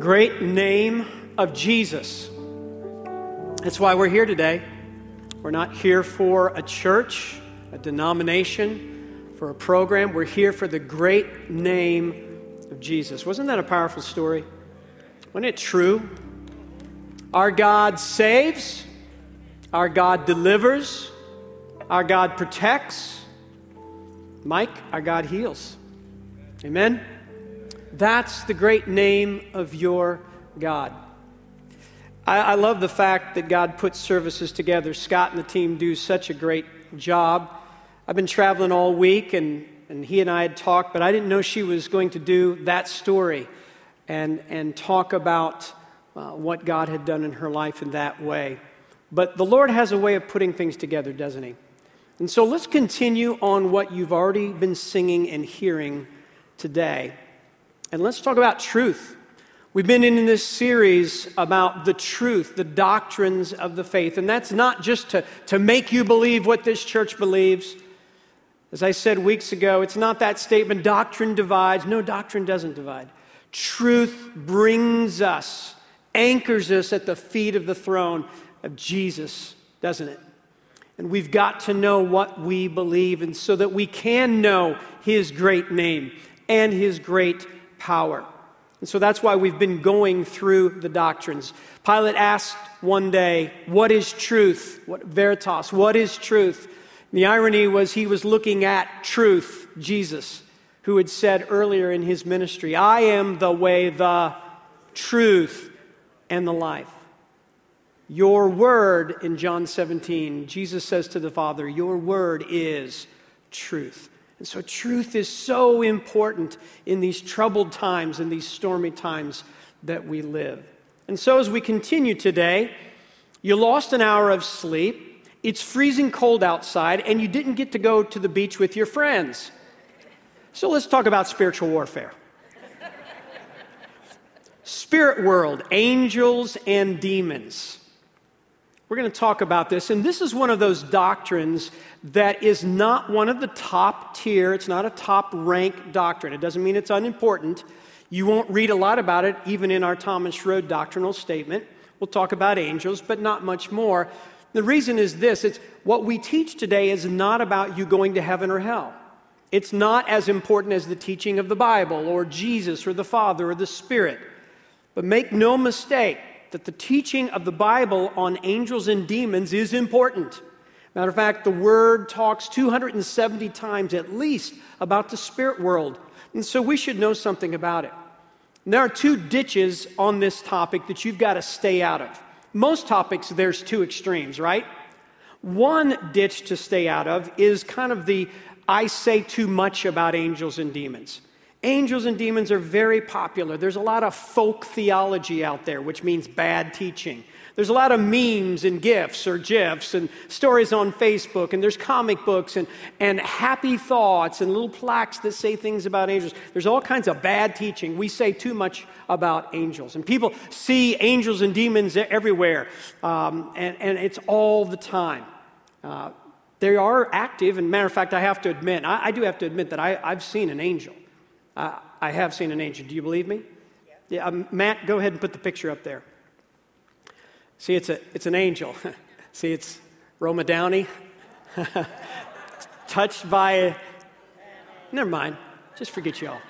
great name of Jesus. That's why we're here today. We're not here for a church, a denomination, for a program. We're here for the great name of Jesus. Wasn't that a powerful story? Wasn't it true? Our God saves, our God delivers, our God protects. Mike, our God heals. Amen? That's the great name of your God. I, I, love the fact that God puts services together. Scott and the team do such a great job. I've been traveling all week, and, and he and I had talked, but I didn't know she was going to do that story and, and talk about uh, what God had done in her life in that way. But the Lord has a way of putting things together, doesn't He? And so let's continue on what you've already been singing and hearing today. And let's talk about truth. We've been in this series about the truth, the doctrines of the faith. And that's not just to, to make you believe what this church believes. As I said weeks ago, it's not that statement, doctrine divides. No, doctrine doesn't divide. Truth brings us, anchors us at the feet of the throne of Jesus, doesn't it? And we've got to know what we believe, and so that we can know His great name and His great power. And so that's why we've been going through the doctrines. Pilate asked one day, What is truth? What, veritas, what is truth? And the irony was he was looking at truth, Jesus, who had said earlier in his ministry, I am the way, the truth, and the life. Your word in John 17, Jesus says to the Father, Your word is truth. And so, truth is so important in these troubled times, in these stormy times that we live. And so, as we continue today, you lost an hour of sleep, it's freezing cold outside, and you didn't get to go to the beach with your friends. So, let's talk about spiritual warfare. Spirit world, angels and demons. We're going to talk about this, and this is one of those doctrines that is not one of the top tier, it's not a top rank doctrine. It doesn't mean it's unimportant. You won't read a lot about it, even in our Thomas Road doctrinal statement. We'll talk about angels, but not much more. The reason is this it's what we teach today is not about you going to heaven or hell. It's not as important as the teaching of the Bible or Jesus or the Father or the Spirit. But make no mistake, that the teaching of the Bible on angels and demons is important. Matter of fact, the word talks 270 times at least about the spirit world. And so we should know something about it. And there are two ditches on this topic that you've got to stay out of. Most topics, there's two extremes, right? One ditch to stay out of is kind of the I say too much about angels and demons. Angels and demons are very popular. There's a lot of folk theology out there, which means bad teaching. There's a lot of memes and gifs or gifs and stories on Facebook, and there's comic books and, and happy thoughts and little plaques that say things about angels. There's all kinds of bad teaching. We say too much about angels. And people see angels and demons everywhere, um, and, and it's all the time. Uh, they are active, and matter of fact, I have to admit, I, I do have to admit that I, I've seen an angel. I, I have seen an angel. Do you believe me? Yeah. um, Matt, go ahead and put the picture up there. See, it's, a, it's an angel. See, it's Roma Downey. Touched by. A, Never mind. Just forget y'all.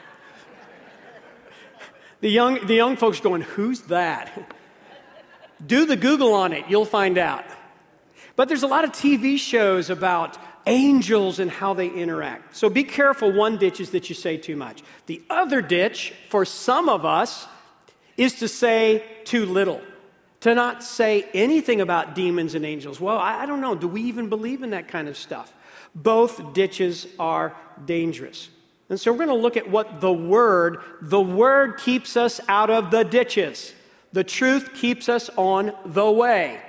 The young, the young folks going, Who's that? Do the Google on it, you'll find out. But there's a lot of TV shows about angels and how they interact. So be careful. One ditch is that you say too much. The other ditch, for some of us, is to say too little, to not say anything about demons and angels. Well, I, don't know. Do we even believe in that kind of stuff? Both ditches are dangerous. And so we're going to look at what the Word, the Word keeps us out of the ditches. The truth keeps us on the way.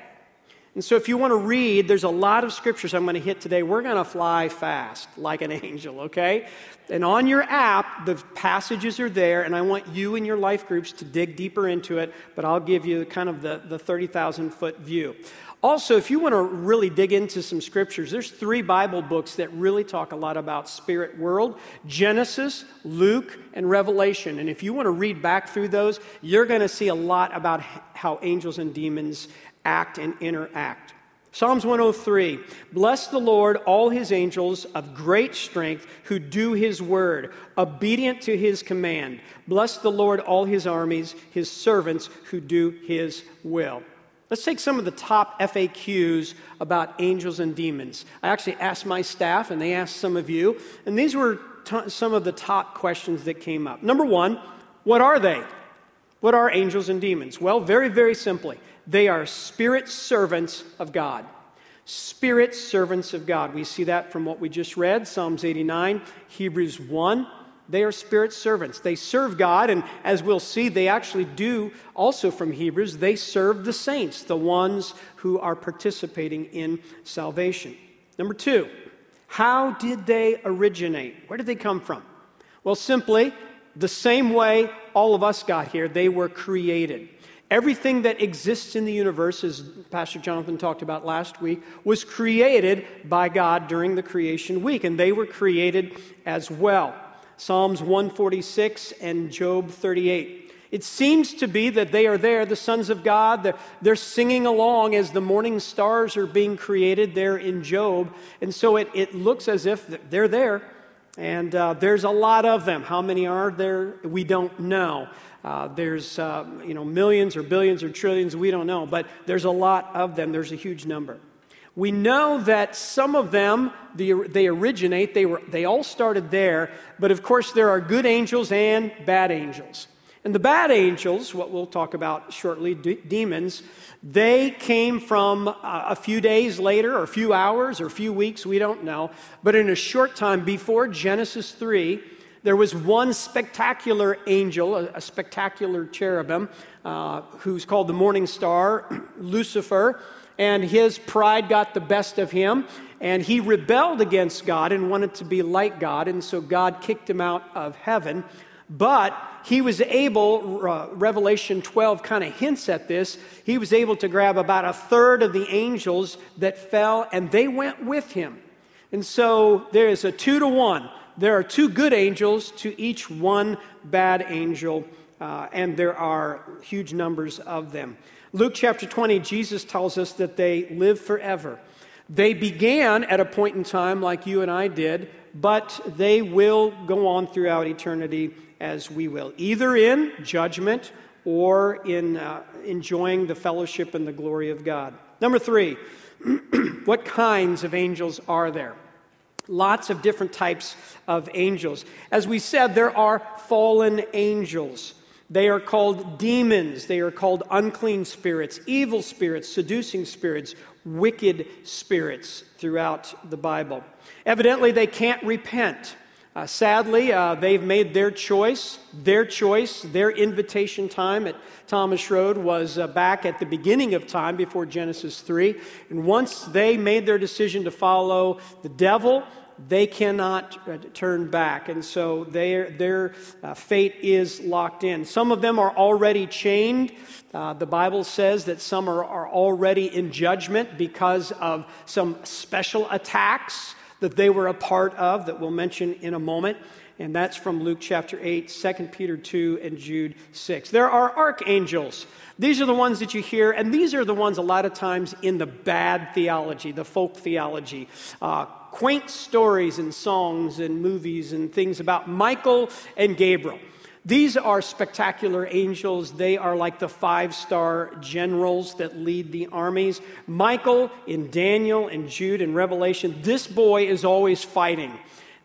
And so, if you want to read, there's a lot of scriptures I'm going to hit today. We're going to fly fast like an angel, okay? And on your app, the passages are there, and I want you and your life groups to dig deeper into it, but I'll give you kind of the, the 30,000 foot view. Also, if you want to really dig into some scriptures, there's three Bible books that really talk a lot about spirit world Genesis, Luke, and Revelation. And if you want to read back through those, you're going to see a lot about how angels and demons act and interact. Psalms 103 Bless the Lord, all his angels of great strength who do his word, obedient to his command. Bless the Lord, all his armies, his servants who do his will. Let's take some of the top FAQs about angels and demons. I actually asked my staff, and they asked some of you, and these were t- some of the top questions that came up. Number one, what are they? What are angels and demons? Well, very, very simply, they are spirit servants of God. Spirit servants of God. We see that from what we just read Psalms 89, Hebrews 1. They are spirit servants. They serve God, and as we'll see, they actually do also from Hebrews, they serve the saints, the ones who are participating in salvation. Number two, how did they originate? Where did they come from? Well, simply, the same way all of us got here, they were created. Everything that exists in the universe, as Pastor Jonathan talked about last week, was created by God during the creation week, and they were created as well. Psalms 146 and Job 38. It seems to be that they are there, the sons of God. They're, they're, singing along as the morning stars are being created there in Job. And so it, it looks as if they're there. And uh, there's a lot of them. How many are there? We don't know. Uh, there's uh, you know millions or billions or trillions. We don't know, but there's a lot of them. There's a huge number. We know that some of them the, they originate. They were they all started there, but of course there are good angels and bad angels. And the bad angels, what we'll talk about shortly, demons, they came from uh, a few days later, or a few hours, or a few weeks, we don't know. But in a short time before Genesis 3, there was one spectacular angel, a, a spectacular cherubim, uh, who's called the morning star, Lucifer, and his pride got the best of him, and he rebelled against God and wanted to be like God, and so God kicked him out of heaven. But he was able, uh, Revelation 12 kind of hints at this, he was able to grab about a third of the angels that fell, and they went with him. And so there is a two to one there are two good angels to each one bad angel, uh, and there are huge numbers of them. Luke chapter 20, Jesus tells us that they live forever. They began at a point in time like you and I did, but they will go on throughout eternity as we will, either in judgment or in uh, enjoying the fellowship and the glory of God. Number three, what kinds of angels are there? Lots of different types of angels. As we said, there are fallen angels. They are called demons. They are called unclean spirits, evil spirits, seducing spirits, wicked spirits throughout the Bible. Evidently, they can't repent. Uh, sadly, uh, they've made their choice. Their choice, their invitation time at Thomas Road was uh, back at the beginning of time before Genesis 3. And once they made their decision to follow the devil, they cannot uh, turn back. And so their, their uh, fate is locked in. Some of them are already chained. Uh, the Bible says that some are, are already in judgment because of some special attacks that they were a part of that we'll mention in a moment. And that's from Luke chapter 8, 2 Peter 2, and Jude 6. There are archangels. These are the ones that you hear, and these are the ones a lot of times in the bad theology, the folk theology. Uh, quaint stories and songs and movies and things about Michael and Gabriel. These are spectacular angels. They are like the five star generals that lead the armies. Michael in Daniel and Jude and Revelation, this boy is always fighting.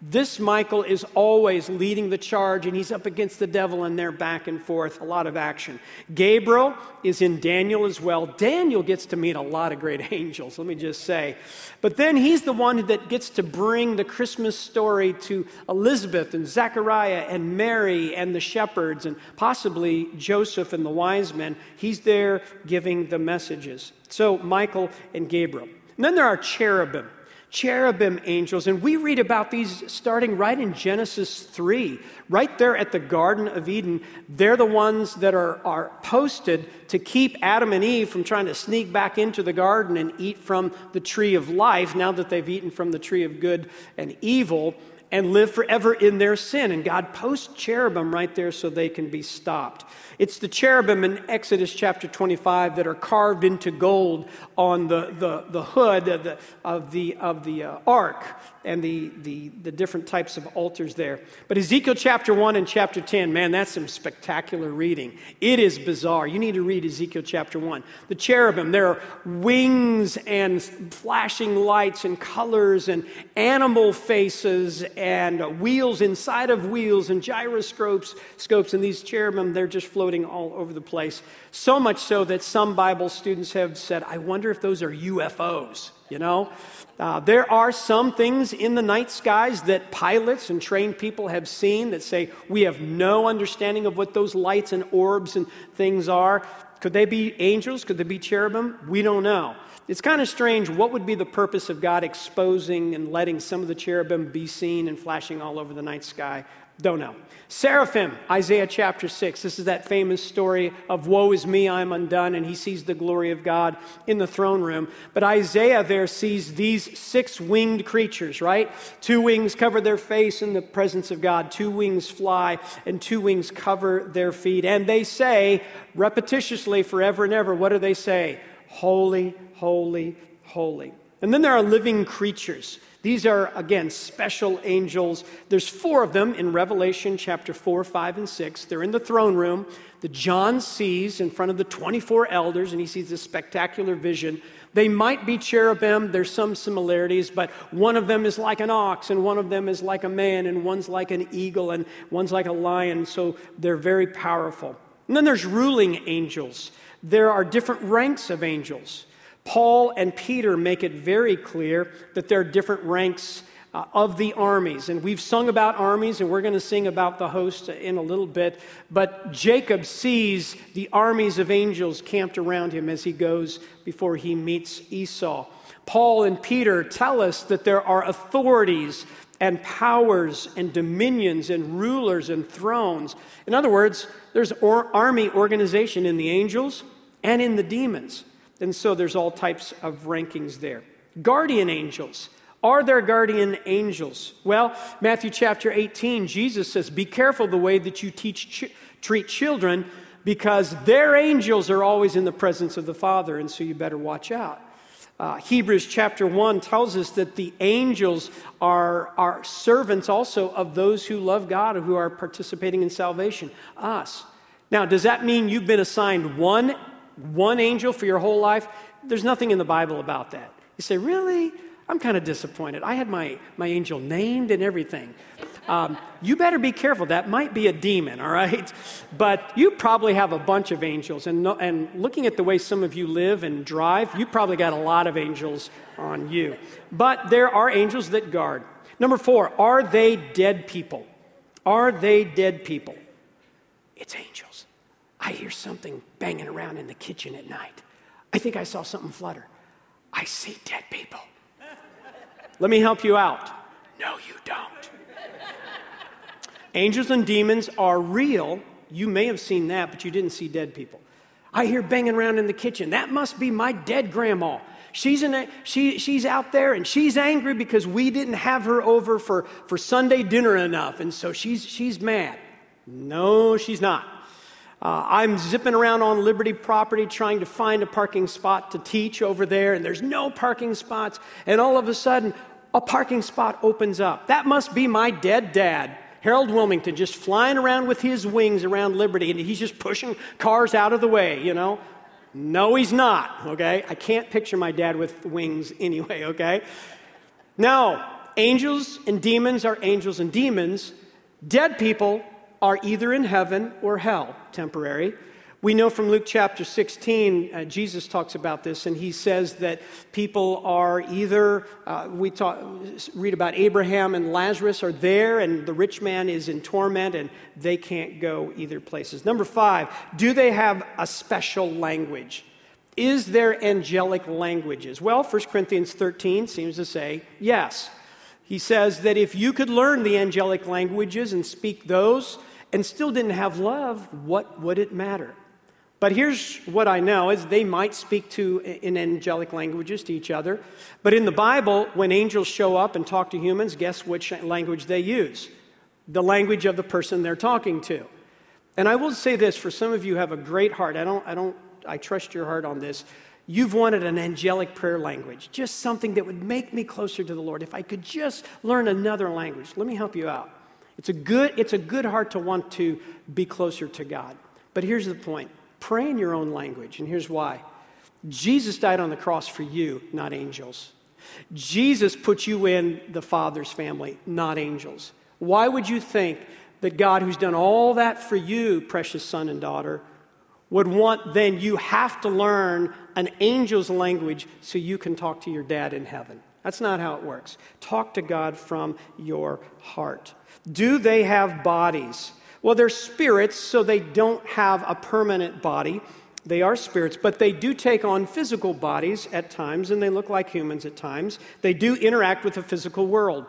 This Michael is always leading the charge, and he's up against the devil, and they're back and forth, a lot of action. Gabriel is in Daniel as well. Daniel gets to meet a lot of great angels, let me just say. But then he's the one that gets to bring the Christmas story to Elizabeth and Zechariah and Mary and the shepherds, and possibly Joseph and the wise men. He's there giving the messages. So, Michael and Gabriel. And then there are cherubim cherubim angels. And we read about these starting right in Genesis 3, right there at the Garden of Eden. They're the ones that are, are posted to keep Adam and Eve from trying to sneak back into the garden and eat from the tree of life now that they've eaten from the tree of good and evil and live forever in their sin. And God posts cherubim right there so they can be stopped. It's the cherubim in Exodus chapter 25 that are carved into gold on the, the, the hood of the, of the, of the uh, ark and the, the, the different types of altars there. But Ezekiel chapter 1 and chapter 10, man, that's some spectacular reading. It is bizarre. You need to read Ezekiel chapter 1. The cherubim, there are wings and flashing lights and colors and animal faces and wheels inside of wheels and gyroscopes, scopes, and these cherubim, they're just floating all over the place. So much so that some Bible students have said, I wonder if those are UFOs, you know? Uh, there are some things in the night skies that pilots and trained people have seen that say we have no understanding of what those lights and orbs and things are. Could they be angels? Could they be cherubim? We don't know. It's kind of strange. What would be the purpose of God exposing and letting some of the cherubim be seen and flashing all over the night sky? Don't know. Seraphim, Isaiah chapter 6. This is that famous story of woe is me, I'm undone, and he sees the glory of God in the throne room. But Isaiah there sees these six winged creatures, right? Two wings cover their face in the presence of God, two wings fly, and two wings cover their feet. And they say, repetitiously, forever and ever, what do they say? Holy, holy, holy. And then there are living creatures. These are, again, special angels. There's four of them in Revelation chapter 4, 5, and 6. They're in the throne room that John sees in front of the 24 elders, and he sees this spectacular vision. They might be cherubim, there's some similarities, but one of them is like an ox, and one of them is like a man, and one's like an eagle, and one's like a lion, so they're very powerful. And then there's ruling angels. There are different ranks of angels. Paul and Peter make it very clear that there are different ranks uh, of the armies. And we've sung about armies, and we're going to sing about the host in a little bit. But Jacob sees the armies of angels camped around him as he goes before he meets Esau. Paul and Peter tell us that there are authorities and powers and dominions and rulers and thrones. In other words, there's or- army organization in the angels and in the demons. And so there's all types of rankings there. Guardian angels. Are there guardian angels? Well, Matthew chapter 18, Jesus says, Be careful the way that you teach, ch- treat children because their angels are always in the presence of the Father, and so you better watch out. Uh, Hebrews chapter 1 tells us that the angels are, are servants also of those who love God, who are participating in salvation, us. Now, does that mean you've been assigned one one angel for your whole life? There's nothing in the Bible about that. You say, Really? I'm kind of disappointed. I had my, my angel named and everything. Um, you better be careful. That might be a demon, all right? But you probably have a bunch of angels. And, no, and looking at the way some of you live and drive, you probably got a lot of angels on you. But there are angels that guard. Number four, are they dead people? Are they dead people? It's angels. I hear something banging around in the kitchen at night. I think I saw something flutter. I see dead people. Let me help you out. No, you don't. Angels and demons are real. You may have seen that, but you didn't see dead people. I hear banging around in the kitchen. That must be my dead grandma. She's, in a, she, she's out there and she's angry because we didn't have her over for, for Sunday dinner enough. And so she's, she's mad. No, she's not. Uh, I'm zipping around on Liberty property trying to find a parking spot to teach over there, and there's no parking spots. And all of a sudden, a parking spot opens up. That must be my dead dad, Harold Willmington, just flying around with his wings around Liberty, and he's just pushing cars out of the way, you know? No, he's not, okay? I can't picture my dad with wings anyway, okay? No, angels and demons are angels and demons. Dead people are either in heaven or hell, temporary. We know from Luke chapter 16, uh, Jesus talks about this, and he says that people are either, uh, we talk, read about Abraham and Lazarus are there, and the rich man is in torment, and they can't go either places. Number five, do they have a special language? Is there angelic languages? Well, 1 Corinthians 13 seems to say yes. He says that if you could learn the angelic languages and speak those and still didn't have love, what would it matter? But here's what I know is they might speak to in angelic languages to each other. But in the Bible, when angels show up and talk to humans, guess which language they use? The language of the person they're talking to. And I will say this for some of you have a great heart. I don't I don't I trust your heart on this. You've wanted an angelic prayer language, just something that would make me closer to the Lord. If I could just learn another language, let me help you out. It's a good, it's a good heart to want to be closer to God. But here's the point Pray in your own language, and here's why. Jesus died on the cross for you, not angels. Jesus put you in the Father's family, not angels. Why would you think that God, who's done all that for you, precious son and daughter, would want then you have to learn an angel's language so you can talk to your dad in heaven? That's not how it works. Talk to God from your heart. Do they have bodies? Well, they're spirits, so they don't have a permanent body. They are spirits, but they do take on physical bodies at times, and they look like humans at times. They do interact with the physical world.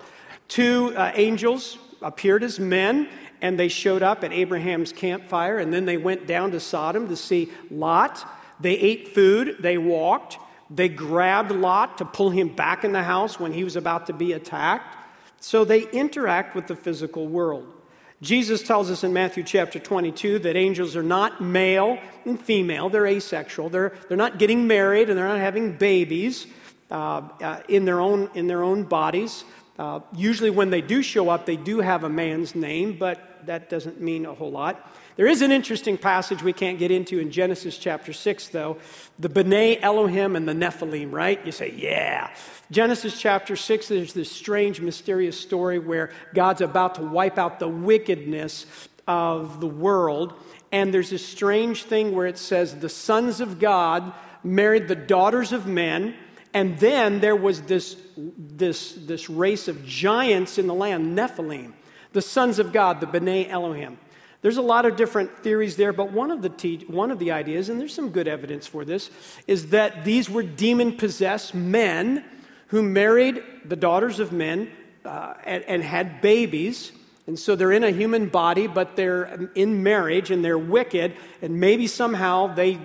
Two uh, angels appeared as men, and they showed up at Abraham's campfire, and then they went down to Sodom to see Lot. They ate food, they walked, they grabbed Lot to pull him back in the house when he was about to be attacked. So they interact with the physical world. Jesus tells us in Matthew chapter 22 that angels are not male and female, they're asexual. They're, they're not getting married and they're not having babies uh, uh, in, their own, in their own bodies. Uh, usually, when they do show up, they do have a man's name, but that doesn't mean a whole lot. There is an interesting passage we can't get into in Genesis chapter 6, though. The B'nai Elohim and the Nephilim, right? You say, yeah. Genesis chapter 6, there's this strange, mysterious story where God's about to wipe out the wickedness of the world. And there's this strange thing where it says the sons of God married the daughters of men. And then there was this, this, this race of giants in the land, Nephilim, the sons of God, the B'nai Elohim. There's a lot of different theories there, but one of the, te- one of the ideas, and there's some good evidence for this, is that these were demon possessed men who married the daughters of men uh, and, and had babies. And so they're in a human body, but they're in marriage and they're wicked, and maybe somehow they,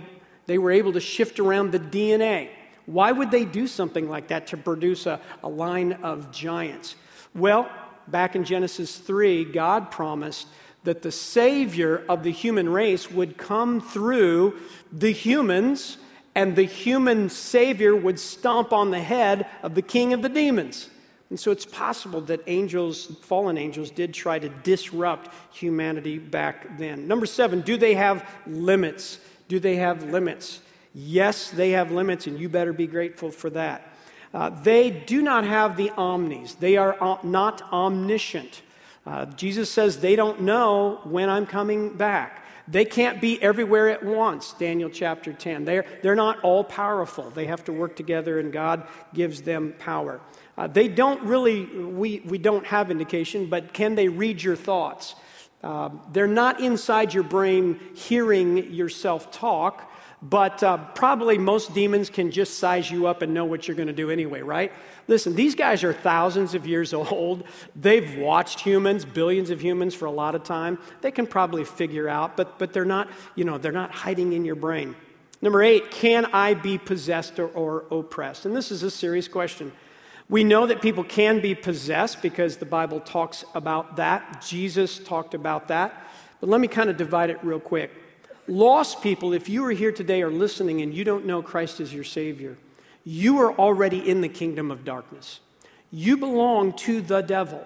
they were able to shift around the DNA. Why would they do something like that to produce a, a line of giants? Well, back in Genesis 3, God promised that the Savior of the human race would come through the humans, and the human Savior would stomp on the head of the king of the demons. And so it's possible that angels, fallen angels, did try to disrupt humanity back then. Number seven, do they have limits? Do they have limits? Yes, they have limits, and you better be grateful for that. Uh, they do not have the omnis, they are not omniscient. Uh, Jesus says they don't know when I'm coming back. They can't be everywhere at once, Daniel chapter 10. They're, they're not all powerful. They have to work together, and God gives them power. Uh, they don't really, we, we don't have indication, but can they read your thoughts? Uh, they're not inside your brain hearing yourself talk, but uh, probably most demons can just size you up and know what you're going to do anyway, right? Listen, these guys are thousands of years old. They've watched humans, billions of humans for a lot of time. They can probably figure out, but, but they're not, you know, they're not hiding in your brain. Number eight, can I be possessed or, or oppressed? And this is a serious question. We know that people can be possessed because the Bible talks about that. Jesus talked about that. But let me kind of divide it real quick. Lost people, if you are here today or listening and you don't know Christ as your Savior, you are already in the kingdom of darkness. You belong to the devil.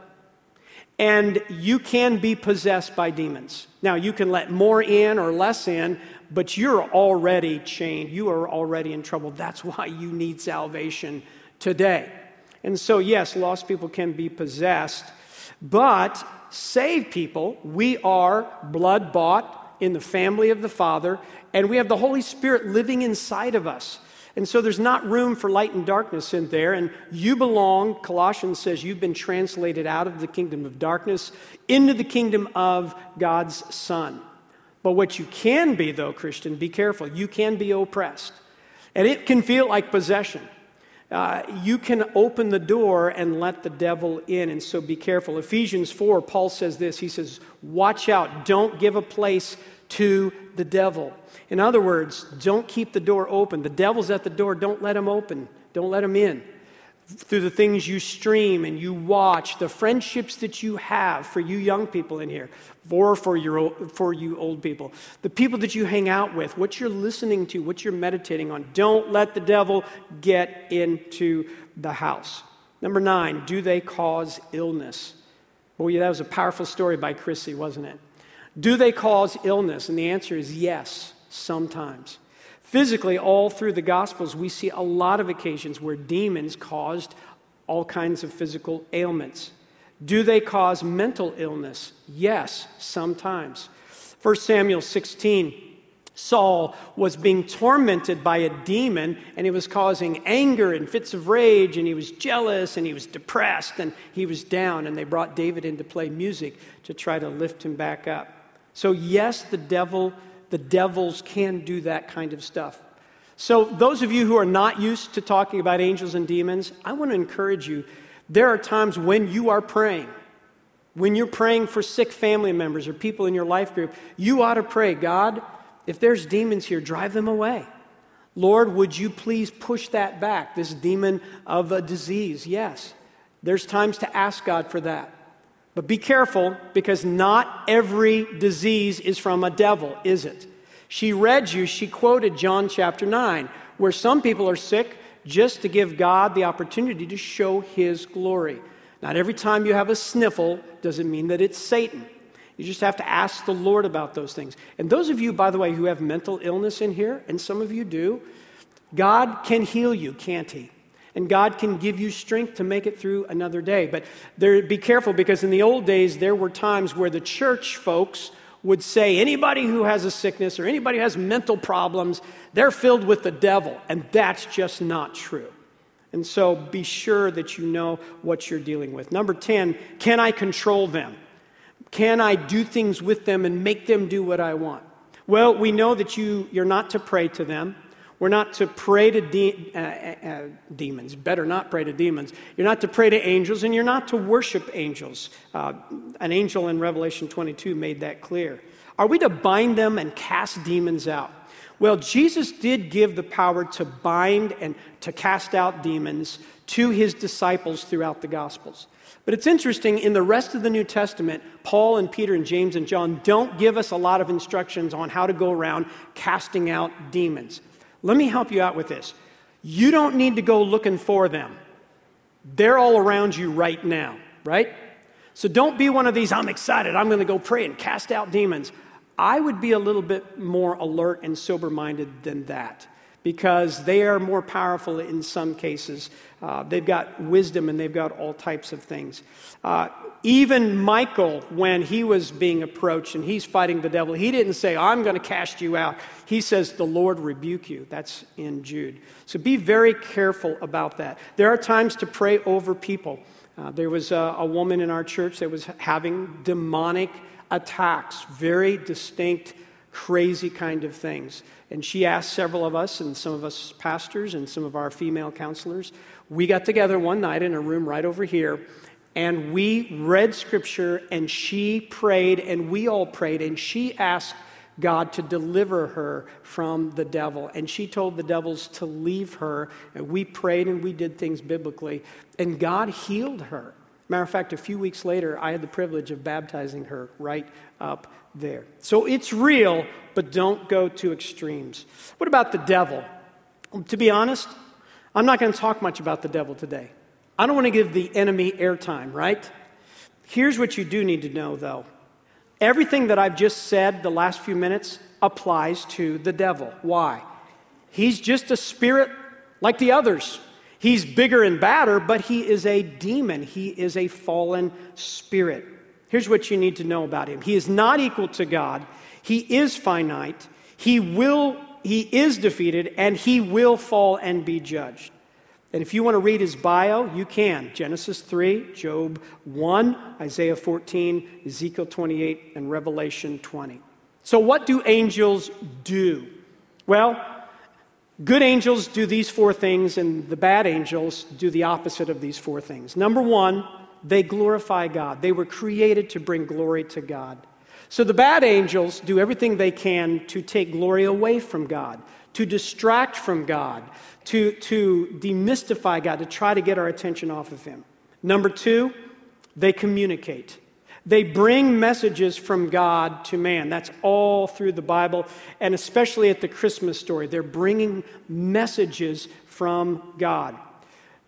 And you can be possessed by demons. Now, you can let more in or less in, but you're already chained. You are already in trouble. That's why you need salvation today. And so, yes, lost people can be possessed, but saved people, we are blood bought in the family of the Father, and we have the Holy Spirit living inside of us. And so there's not room for light and darkness in there. And you belong, Colossians says, you've been translated out of the kingdom of darkness into the kingdom of God's Son. But what you can be, though, Christian, be careful. You can be oppressed. And it can feel like possession. Uh, you can open the door and let the devil in, and so be careful. Ephesians 4, Paul says this He says, Watch out, don't give a place to the devil. In other words, don't keep the door open. The devil's at the door, don't let him open, don't let him in. Through the things you stream and you watch, the friendships that you have for you young people in here, or for, your, for you old people, the people that you hang out with, what you're listening to, what you're meditating on, don't let the devil get into the house. Number nine, do they cause illness? Boy, that was a powerful story by Chrissy, wasn't it? Do they cause illness? And the answer is yes, sometimes. Physically, all through the Gospels, we see a lot of occasions where demons caused all kinds of physical ailments. Do they cause mental illness? Yes, sometimes. 1 Samuel 16, Saul was being tormented by a demon and he was causing anger and fits of rage and he was jealous and he was depressed and he was down and they brought David in to play music to try to lift him back up. So, yes, the devil, the devils can do that kind of stuff. So, those of you who are not used to talking about angels and demons, I want to encourage you. There are times when you are praying, when you're praying for sick family members or people in your life group, you ought to pray, God, if there's demons here, drive them away. Lord, would you please push that back, this demon of a disease? Yes. There's times to ask God for that. But be careful because not every disease is from a devil, is it? She read you, she quoted John chapter 9, where some people are sick just to give God the opportunity to show his glory. Not every time you have a sniffle does it mean that it's Satan. You just have to ask the Lord about those things. And those of you, by the way, who have mental illness in here, and some of you do, God can heal you, can't He? And God can give you strength to make it through another day. But there, be careful because in the old days, there were times where the church folks would say anybody who has a sickness or anybody who has mental problems, they're filled with the devil. And that's just not true. And so be sure that you know what you're dealing with. Number 10, can I control them? Can I do things with them and make them do what I want? Well, we know that you, you're not to pray to them. We're not to pray to de- uh, uh, uh, demons. Better not pray to demons. You're not to pray to angels, and you're not to worship angels. Uh, an angel in Revelation 22 made that clear. Are we to bind them and cast demons out? Well, Jesus did give the power to bind and to cast out demons to his disciples throughout the Gospels. But it's interesting, in the rest of the New Testament, Paul and Peter and James and John don't give us a lot of instructions on how to go around casting out demons. Let me help you out with this. You don't need to go looking for them, they're all around you right now, right? So don't be one of these, I'm excited, I'm going to go pray and cast out demons. I would be a little bit more alert and sober minded than that because they are more powerful in some cases. Uh, they've got wisdom and they've got all types of things. Uh, even Michael, when he was being approached and he's fighting the devil, he didn't say, I'm going to cast you out. He says, The Lord rebuke you. That's in Jude. So be very careful about that. There are times to pray over people. Uh, there was a, a woman in our church that was having demonic attacks, very distinct, crazy kind of things. And she asked several of us, and some of us pastors, and some of our female counselors. We got together one night in a room right over here, and we read scripture and she prayed and we all prayed and she asked God to deliver her from the devil. And she told the devils to leave her. And we prayed and we did things biblically. And God healed her. Matter of fact, a few weeks later, I had the privilege of baptizing her right up there. So it's real, but don't go to extremes. What about the devil? To be honest, I'm not going to talk much about the devil today. I don't want to give the enemy airtime, right? Here's what you do need to know, though. Everything that I've just said the last few minutes applies to the devil. Why? He's just a spirit like the others. He's bigger and badder, but he is a demon. He is a fallen spirit. Here's what you need to know about him. He is not equal to God. He is finite. He will he is defeated and he will fall and be judged. And if you want to read his bio, you can. Genesis 3, Job 1, Isaiah 14, Ezekiel 28, and Revelation 20. So, what do angels do? Well, good angels do these four things, and the bad angels do the opposite of these four things. Number one, they glorify God. They were created to bring glory to God. So the bad angels do everything they can to take glory away from God, to distract from God, to, to demystify God, to try to get our attention off of Him. Number two, they communicate. They bring messages from God to man. That's all through the Bible, and especially at the Christmas story. They're bringing messages from God.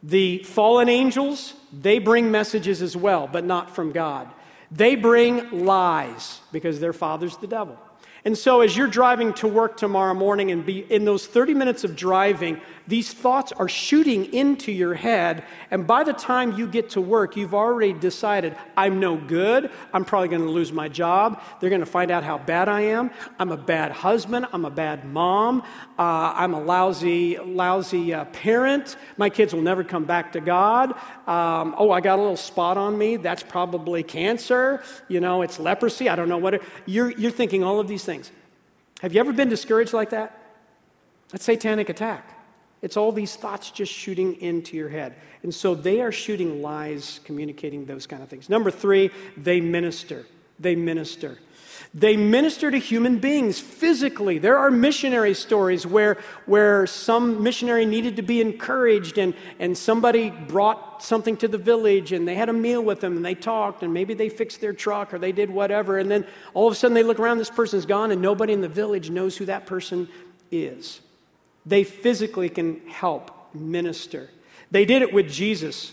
The fallen angels, they bring messages as well, but not from God. They bring lies because their father's the devil. And so, as you're driving to work tomorrow morning and be in those 30 minutes of driving, these thoughts are shooting into your head. And by the time you get to work, you've already decided, I'm no good. I'm probably going to lose my job. They're going to find out how bad I am. I'm a bad husband. I'm a bad mom. Uh, I'm a lousy, lousy uh, parent. My kids will never come back to God. Um, oh, I got a little spot on me. That's probably cancer. You know, it's leprosy. I don't know what. It, you're, you're thinking all of these things. Have you ever been discouraged like that? That's satanic attack. It's all these thoughts just shooting into your head. And so they are shooting lies, communicating those kind of things. Number three, they minister. They minister. They minister to human beings physically. There are missionary stories where, where some missionary needed to be encouraged, and, and somebody brought something to the village, and they had a meal with them, and they talked, and maybe they fixed their truck or they did whatever. And then all of a sudden they look around, this person's gone, and nobody in the village knows who that person is. They physically can help minister. They did it with Jesus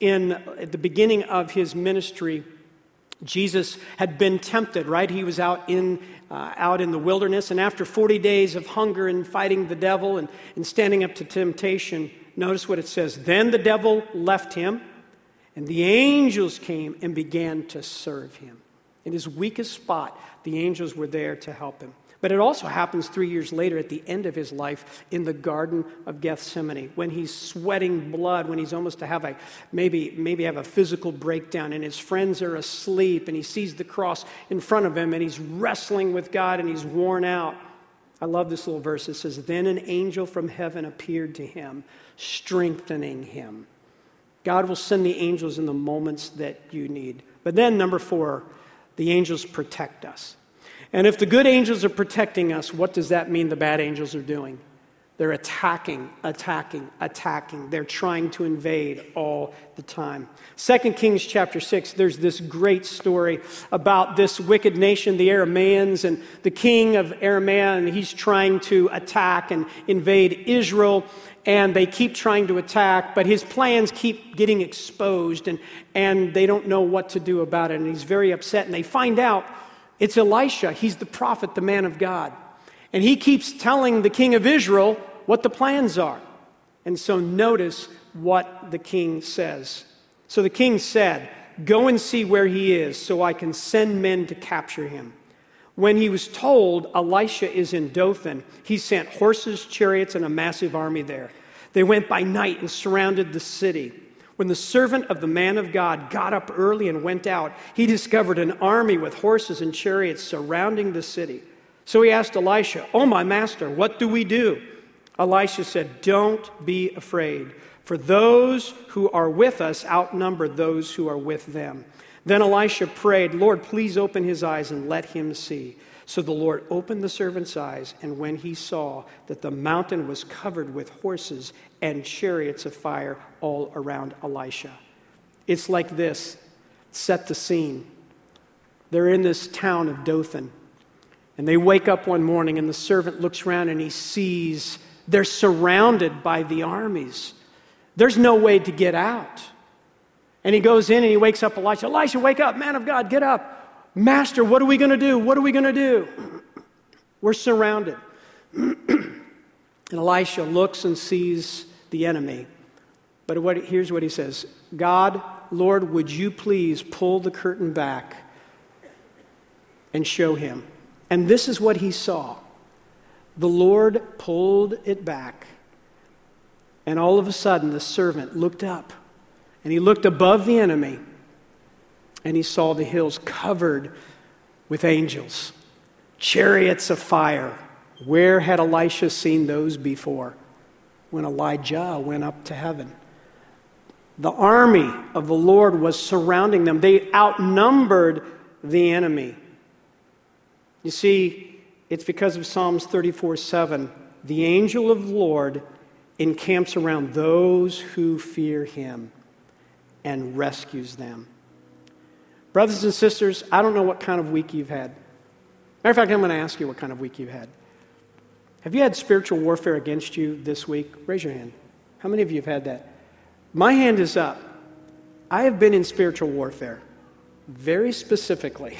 in at the beginning of his ministry. Jesus had been tempted, right? He was out in, uh, out in the wilderness, and after 40 days of hunger and fighting the devil and, and standing up to temptation, notice what it says. Then the devil left him, and the angels came and began to serve him. In his weakest spot, the angels were there to help him. But it also happens three years later at the end of his life in the Garden of Gethsemane when he's sweating blood, when he's almost to have a maybe, maybe have a physical breakdown, and his friends are asleep, and he sees the cross in front of him, and he's wrestling with God, and he's worn out. I love this little verse. It says, Then an angel from heaven appeared to him, strengthening him. God will send the angels in the moments that you need. But then, number four, the angels protect us. And if the good angels are protecting us, what does that mean the bad angels are doing? They're attacking, attacking, attacking. They're trying to invade all the time. 2 Kings chapter 6, there's this great story about this wicked nation, the Arameans, and the king of Aramea, and he's trying to attack and invade Israel. And they keep trying to attack, but his plans keep getting exposed, and, and they don't know what to do about it. And he's very upset. And they find out it's Elisha. He's the prophet, the man of God. And he keeps telling the king of Israel what the plans are. And so notice what the king says. So the king said, Go and see where he is, so I can send men to capture him. When he was told Elisha is in Dothan, he sent horses, chariots, and a massive army there. They went by night and surrounded the city. When the servant of the man of God got up early and went out, he discovered an army with horses and chariots surrounding the city. So he asked Elisha, Oh, my master, what do we do? Elisha said, Don't be afraid, for those who are with us outnumber those who are with them. Then Elisha prayed, Lord, please open his eyes and let him see. So the Lord opened the servant's eyes, and when he saw that the mountain was covered with horses and chariots of fire all around Elisha, it's like this set the scene. They're in this town of Dothan, and they wake up one morning, and the servant looks around and he sees they're surrounded by the armies. There's no way to get out. And he goes in and he wakes up Elisha. Elisha, wake up, man of God, get up. Master, what are we going to do? What are we going to do? We're surrounded. and Elisha looks and sees the enemy But what, here's what he says God, Lord, would you please pull the curtain back and show him? And this is what he saw. The Lord pulled it back. And all of a sudden, the servant looked up and he looked above the enemy and he saw the hills covered with angels, chariots of fire. Where had Elisha seen those before? When Elijah went up to heaven. The army of the Lord was surrounding them, they outnumbered the enemy. You see, it's because of Psalms 34 7. The angel of the Lord encamps around those who fear him and rescues them. Brothers and sisters, I don't know what kind of week you've had. Matter of fact, I'm going to ask you what kind of week you've had. Have you had spiritual warfare against you this week? Raise your hand. How many of you have had that? My hand is up. I have been in spiritual warfare, very specifically.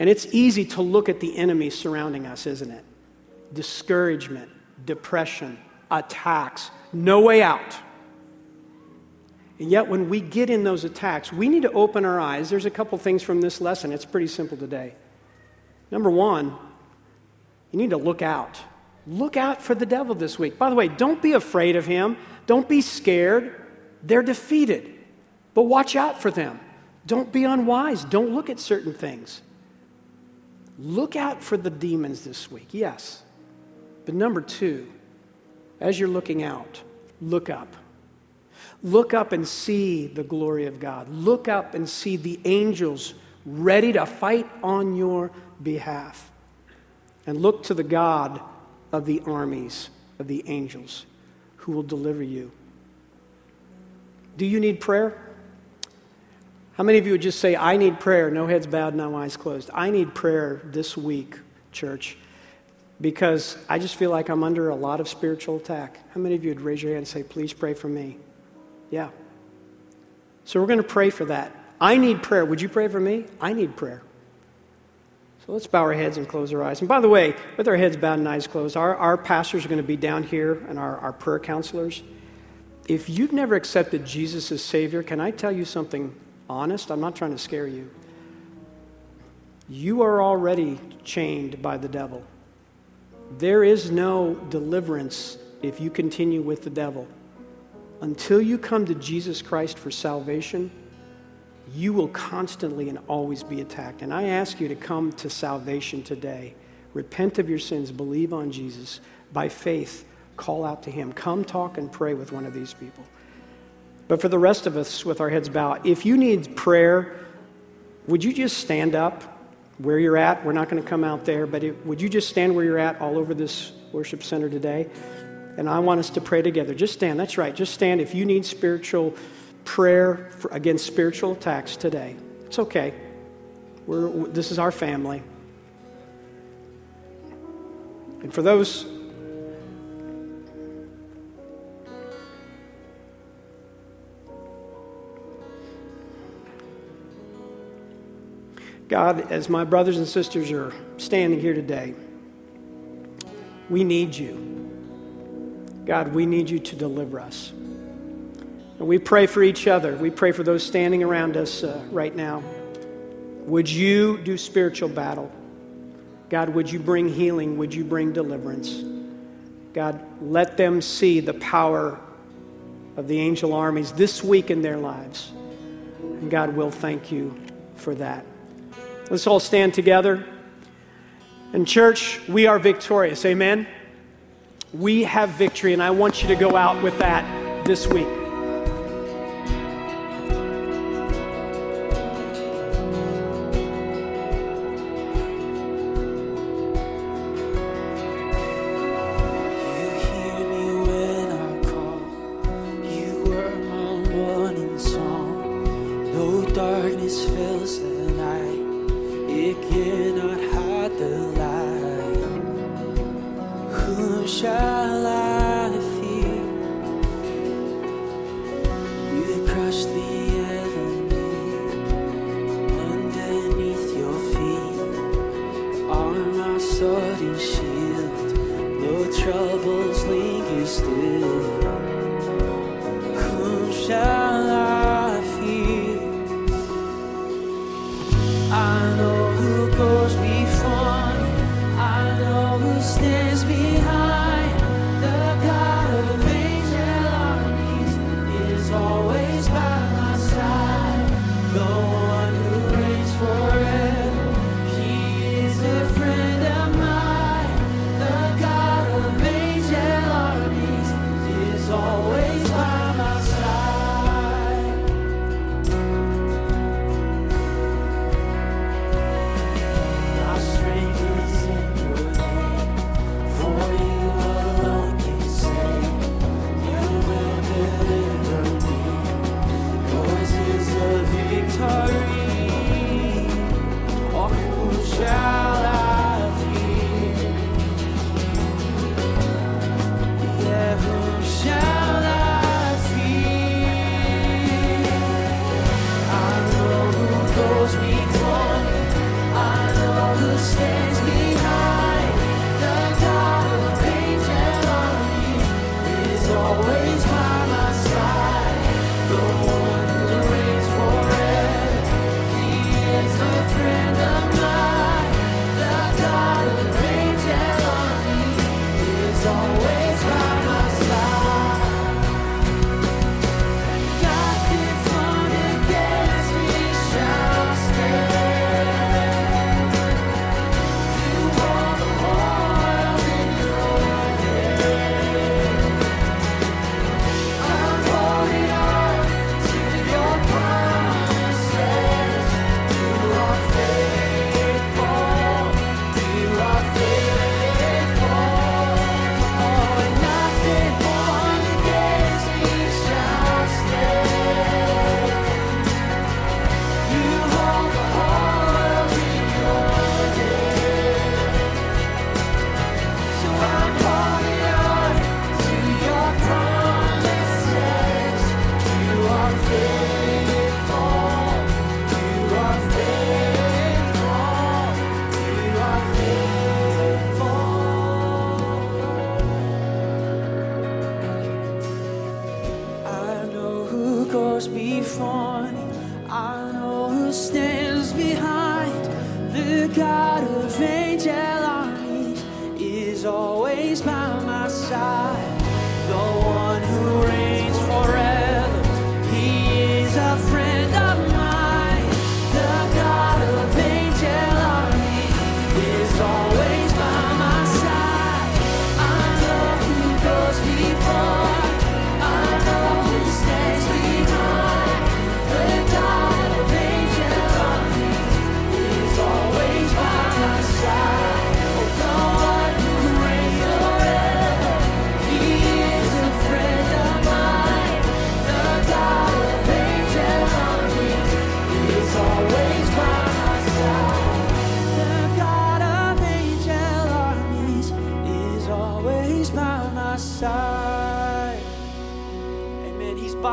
And it's easy to look at the enemy surrounding us, isn't it? Discouragement, depression, attacks, no way out. And yet, when we get in those attacks, we need to open our eyes. There's a couple things from this lesson. It's pretty simple today. Number one, you need to look out. Look out for the devil this week. By the way, don't be afraid of him. Don't be scared. They're defeated. But watch out for them. Don't be unwise. Don't look at certain things. Look out for the demons this week, yes. But number two, as you're looking out, look up. Look up and see the glory of God. Look up and see the angels ready to fight on your behalf. And look to the God of the armies, of the angels, who will deliver you. Do you need prayer? How many of you would just say, I need prayer? No heads bowed, no eyes closed. I need prayer this week, church, because I just feel like I'm under a lot of spiritual attack. How many of you would raise your hand and say, Please pray for me? Yeah. So we're going to pray for that. I need prayer. Would you pray for me? I need prayer. So let's bow our heads and close our eyes. And by the way, with our heads bowed and eyes closed, our, our pastors are going to be down here and our, our prayer counselors. If you've never accepted Jesus as Savior, can I tell you something honest? I'm not trying to scare you. You are already chained by the devil. There is no deliverance if you continue with the devil until you come to Jesus Christ for salvation, you will constantly and always be attacked. And I ask you to come to salvation today. Repent of your sins, believe on Jesus. By faith, call out to Him. Come talk and pray with one of these people. But for the rest of us, with our heads bowed, if you need prayer, would you just stand up where you're at? We're not going to come out there, but it, would you just stand where you're at all over this worship center today? And I want us to pray together. Just stand. That's right. Just stand if you need spiritual prayer for, against spiritual attacks today. It's okay. We're, this is our family. And for those God, as my brothers and sisters are standing here today, we need you. God, we need you to deliver us. And we pray for each other. We pray for those standing around us uh, right now. Would you do spiritual battle? God, would you bring healing? Would you bring deliverance? God, let them see the power of the angel armies this week in their lives. And God will thank you for that. Let's all stand together. And, church, we are victorious. Amen. We have victory, and I want you to go out with that this week. Sword and So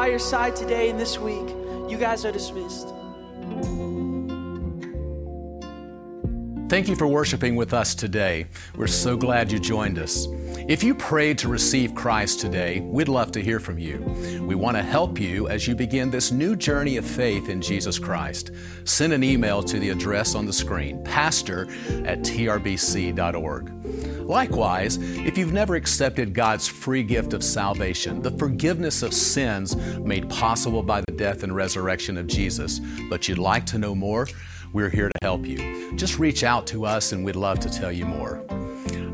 by your side today and this week. You guys are dismissed. Thank you for worshiping with us today. We're so glad you joined us. If you prayed to receive Christ today, we'd love to hear from you. We want to help you as you begin this new journey of faith in Jesus Christ. Send an email to the address on the screen, pastor at trbc.org. Likewise, if you've never accepted God's free gift of salvation, the forgiveness of sins made possible by the death and resurrection of Jesus, but you'd like to know more, we're here to help you. Just reach out to us and we'd love to tell you more.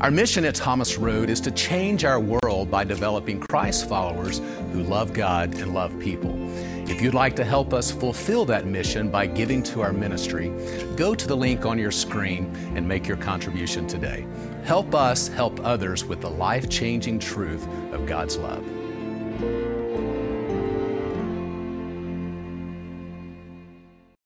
Our mission at Thomas Road is to change our world by developing Christ followers who love God and love people. If you'd like to help us fulfill that mission by giving to our ministry, go to the link on your screen and make your contribution today. Help us help others with the life changing truth of God's love.